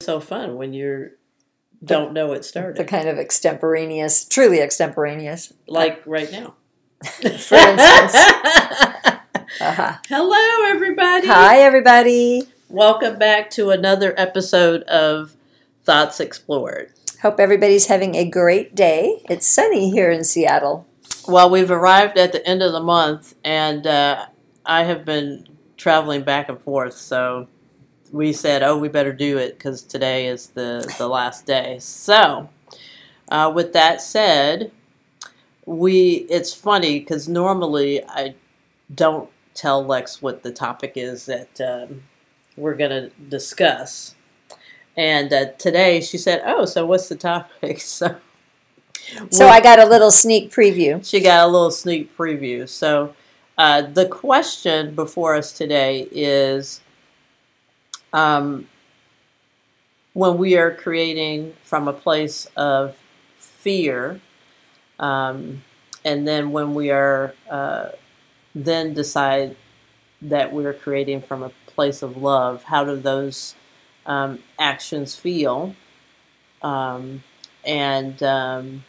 so fun when you don't know it started. The kind of extemporaneous, truly extemporaneous. Like right now. For instance. Uh-huh. Hello, everybody. Hi, everybody. Welcome back to another episode of Thoughts Explored. Hope everybody's having a great day. It's sunny here in Seattle. Well, we've arrived at the end of the month, and uh, I have been traveling back and forth. So we said, "Oh, we better do it because today is the the last day." So, uh, with that said, we it's funny because normally I don't tell Lex what the topic is that um, we're going to discuss. And uh, today she said, "Oh, so what's the topic?" So, So I got a little sneak preview. she got a little sneak preview. So, uh, the question before us today is um, when we are creating from a place of fear, um, and then when we are uh, then decide that we're creating from a place of love, how do those um, actions feel? Um, and um,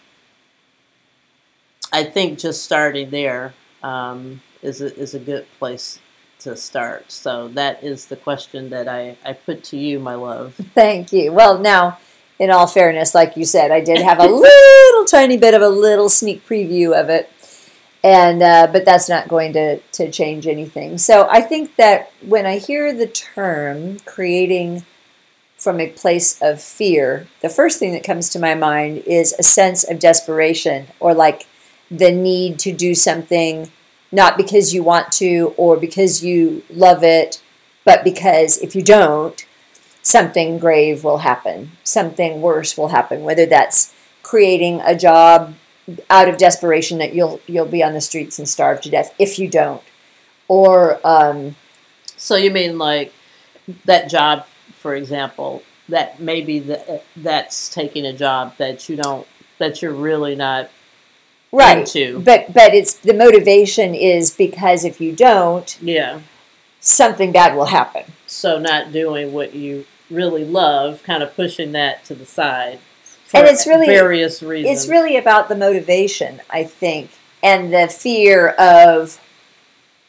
I think just starting there um, is a, is a good place to start. So that is the question that I, I put to you, my love. Thank you. Well, now, in all fairness, like you said, I did have a little tiny bit of a little sneak preview of it, and uh, but that's not going to to change anything. So I think that when I hear the term creating from a place of fear, the first thing that comes to my mind is a sense of desperation or like the need to do something not because you want to or because you love it, but because if you don't, something grave will happen, something worse will happen, whether that's creating a job out of desperation that you'll you'll be on the streets and starve to death if you don't, or um, So you mean like that job, for example, that maybe the, that's taking a job that you don't, that you're really not right. into. But but it's the motivation is because if you don't, Yeah. something bad will happen. So not doing what you really love, kind of pushing that to the side. And it's really- various reasons. It's really about the motivation, I think, and the fear of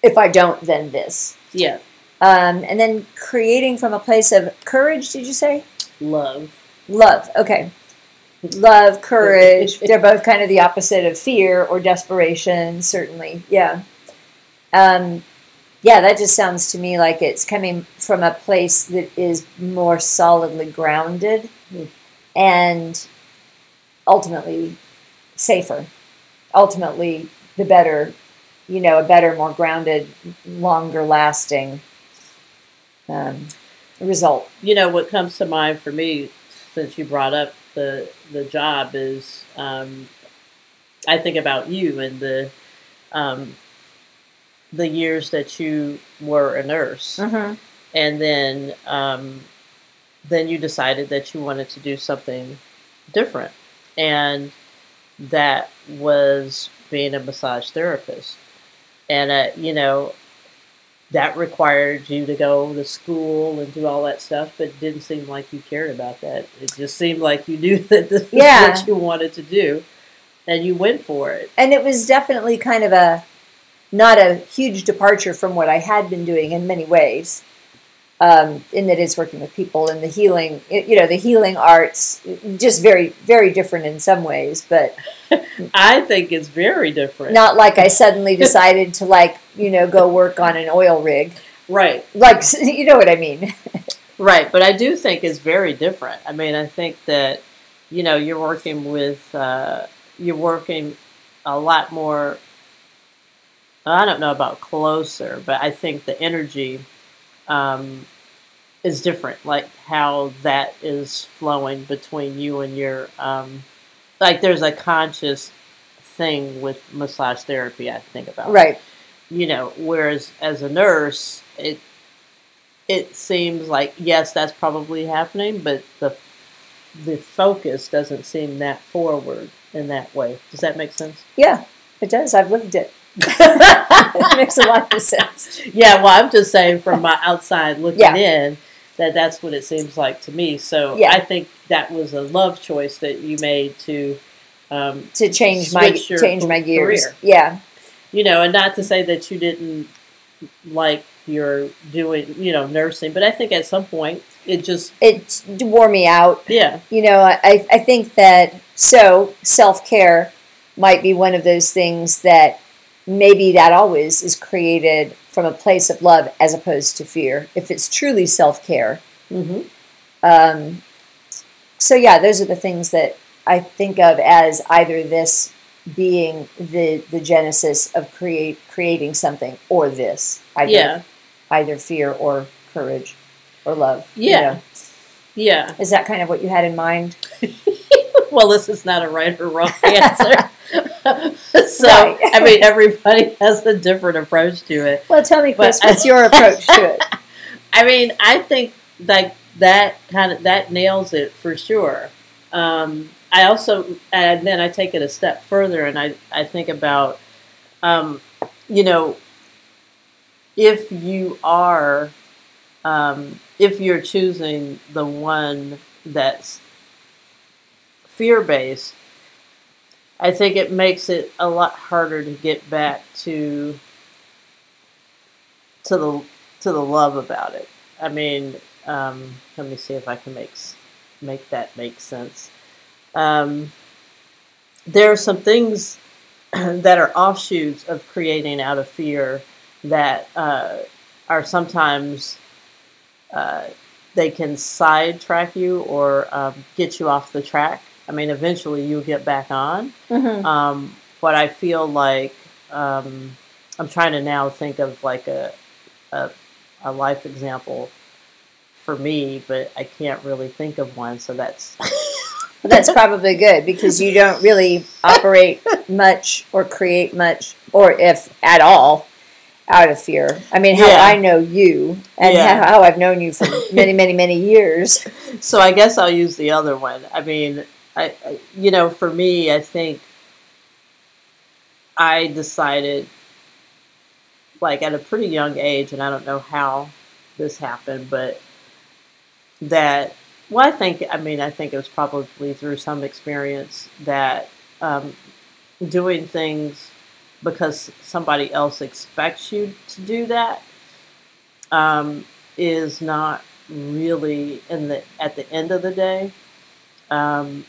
if I don't, then this. yeah, Um, and then creating from a place of courage, did you say? love. Love. Okay. Love, courage. They're both kind of the opposite of fear or desperation, certainly. Yeah. Um, yeah, that just sounds to me like it's coming from a place that is more solidly grounded Hmm. and ultimately safer. Ultimately, the better, you know, a better, more grounded, longer lasting um, result. you know what comes to mind for me since you brought up the the job is um, I think about you and the um, the years that you were a nurse, Mm-hmm. and then um, then you decided that you wanted to do something different, and that was being a massage therapist, and uh, you know that required you to go to school and do all that stuff, but it didn't seem like you cared about that. It just seemed like you knew that this Yeah. is what you wanted to do, and you went for it. and it was definitely kind of a not a huge departure from what I had been doing in many ways. Um, in that it's working with people and the healing, you know, the healing arts, just very, very different in some ways, but I think it's very different. not like I suddenly decided to like, you know, go work on an oil rig. Right, Like, you know what I mean? right. But I do think it's very different. I mean, I think that you know you're working with uh, you're working a lot more. I don't know about closer, but I think the energy um, is different. Like how that is flowing between you and your um, like. There's a conscious thing with massage therapy. I think about Right. You know whereas as a nurse it it seems like yes that's probably happening but the the focus doesn't seem that forward in that way does that make sense Yeah, it does. I've lived it. it makes a lot of sense. yeah well i'm just saying from my outside looking Yeah. in that that's what it seems like to me. So Yeah. I think that was a love choice that you made to, um, to change my change my gears. career. Yeah, you know, and not to say that you didn't like your doing, you know, nursing, but I think at some point it just, it wore me out. yeah, You know, I I think that so self care might be one of those things that maybe that always is created from a place of love as opposed to fear. If it's truly self care. hmm Um, so yeah, those are the things that I think of as either this being the the genesis of create creating something or this either yeah, either fear or courage or love. you Yeah. know. yeah. Is that kind of what you had in mind? well, this is not a right or wrong answer. so, Right. I mean, everybody has a different approach to it. Well, tell me, Chris, But- what's your approach to it? I mean, I think like that kind of that nails it for sure. Um, I also, and then I take it a step further, and I I think about, um, you know, if you are, um, if you're choosing the one that's fear based, I think it makes it a lot harder to get back to to the to the love about it. I mean, um, let me see if I can make make that make sense. Um, there are some things that are offshoots of creating out of fear that uh, are sometimes uh, they can sidetrack you or um, get you off the track. I mean, eventually you'll get back on. Mm-hmm. Um, but I feel like um, I'm trying to now think of like a, a a life example for me, but I can't really think of one. So that's Well, that's probably good because you don't really operate much or create much, or if at all, out of fear. I mean, how Yeah. I know you and Yeah. how, how I've known you for many, many, many years. so. I guess I'll use the other one. I mean, I, I you know, for me, I think I decided like at a pretty young age, and I don't know how this happened, but that well, I think I mean I think it was probably through some experience that um, doing things because somebody else expects you to do that um, is not really in the at the end of the day um,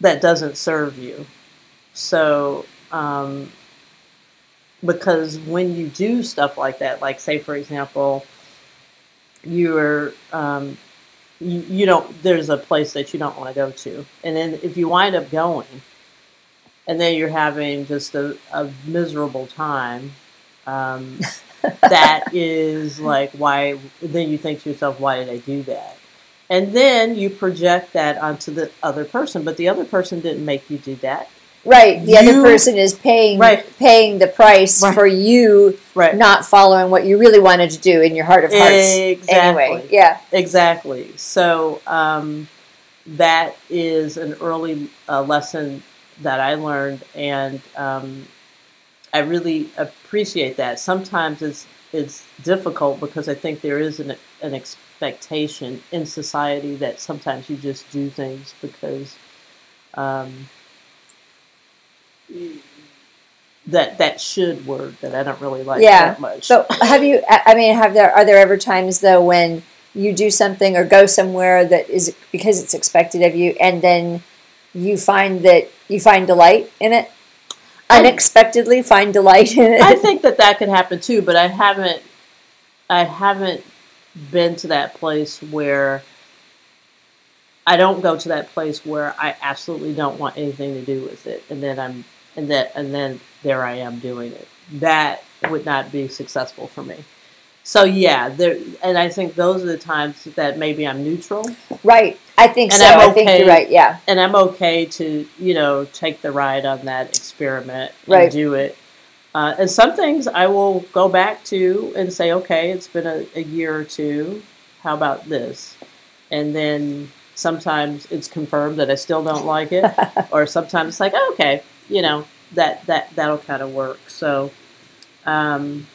that doesn't serve you. So um, because when you do stuff like that, like say for example, you're um, you, you don't there's a place that you don't want to go to, and then if you wind up going, and then you're having just a, a miserable time. Um, that is like why then you think to yourself why did i do that and then you project that onto the other person but the other person didn't make you do that Right. The other person is paying Right. paying the price Right. for you right not following what you really wanted to do in your heart of hearts. Exactly. Anyway, yeah. Exactly. So um, that is an early uh, lesson that I learned, and um, I really appreciate that. Sometimes it's it's difficult because I think there is an an expectation in society that sometimes you just do things because. Um, that that should word that I don't really like Yeah. that much. So have you? I mean, have there are there ever times though when you do something or go somewhere that is because it's expected of you, and then you find that you find delight in it, unexpectedly find delight in it. I think that that could happen too, but I haven't. I haven't been to that place where. I don't go to that place where I absolutely don't want anything to do with it, and then I'm and that and then there I am doing it. That would not be successful for me. So yeah, there and I think those are the times that maybe I'm neutral, right. I think And so. I'm I think you're right. Yeah. and I'm okay to you know take the ride on that experiment and Right. do it. Uh, and some things I will go back to and say, okay, it's been a, a year or two. How about this? And then sometimes it's confirmed that I still don't like it, or sometimes it's like, oh, okay, you know that that that'll kind of work. So, um,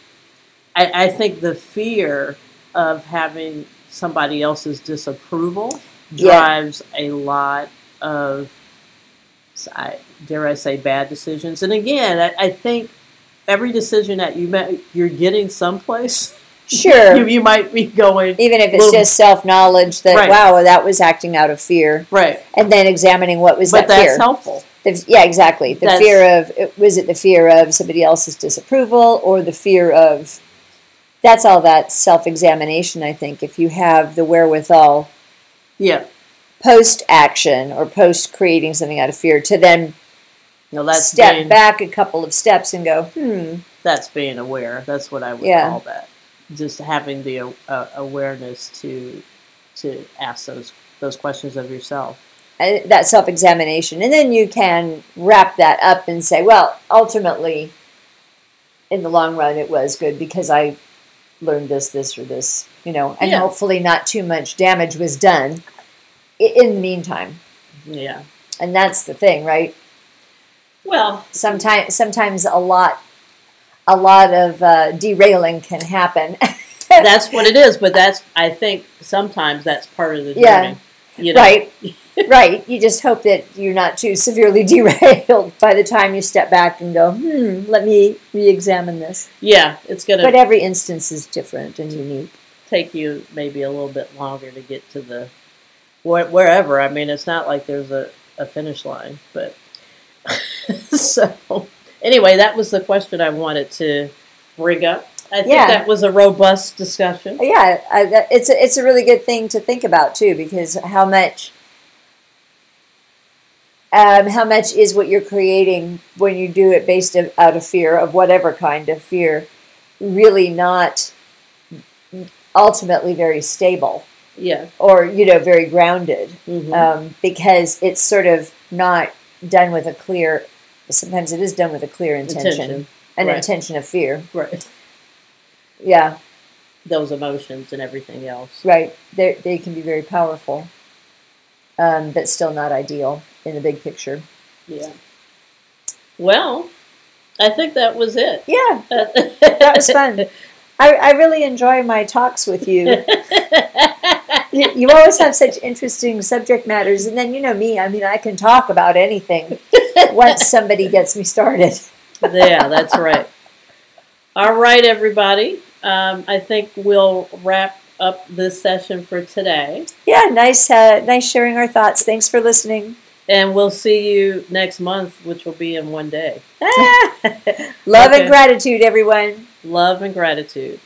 I, I think the fear of having somebody else's disapproval Yeah. drives a lot of, I, dare I say, bad decisions. And again, I, I think every decision that you make, you're getting someplace. Sure. you, you might be going Even if it's just self knowledge that Right. wow, that was acting out of fear, right, and then examining what was but that that's fear. helpful. The, yeah, exactly. The That's- fear of was it the fear of somebody else's disapproval or the fear of that's all that self examination. I think if you have the wherewithal Yeah, post action or post creating something out of fear to then no, step being, back a couple of steps and go, hmm, That's being aware. That's what I would Yeah. call that. Just having the uh, awareness to to ask those those questions of yourself. I- that self examination. And then you can wrap that up and say, well, ultimately, in the long run, it was good because I learned this, this, or this, you know, and Yeah. hopefully not too much damage was done in the meantime. Yeah. And that's the thing, right? Well, Sometimes, sometimes a lot, a lot of uh, derailing can happen. that's what it is. But that's I think sometimes that's part of the journey. Yeah. You know? right, right. You just hope that you're not too severely derailed by the time you step back and go, hmm, let me re-examine this. Yeah, it's gonna But every instance is different and unique. take you maybe a little bit longer to get to the wherever. I mean, it's not like there's a, a finish line, but so anyway, that was the question I wanted to bring up. I think Yeah. that was a robust discussion. Yeah, I, it's a, it's a really good thing to think about too, because how much um, how much is what you're creating when you do it based of, out of fear of whatever kind of fear, really not ultimately very stable Yeah. or you know very grounded. Mhm. um, because it's sort of not done with a clear. Sometimes it is done with a clear intention, Intention. an right. intention of fear. right. Yeah, Those emotions and everything else. right. They they can be very powerful, um, but still not ideal in the big picture. Yeah. Well, I think that was it. Yeah, that was fun. I, I really enjoy my talks with you. you. You always have such interesting subject matters, and then you know me. I mean, I can talk about anything once somebody gets me started. yeah, that's right. All right, everybody. Um, I think we'll wrap up this session for today, Yeah, nice, uh, nice sharing our thoughts. Thanks for listening. And we'll see you next month, which will be in one day. Love Okay. and gratitude, everyone. Love and gratitude.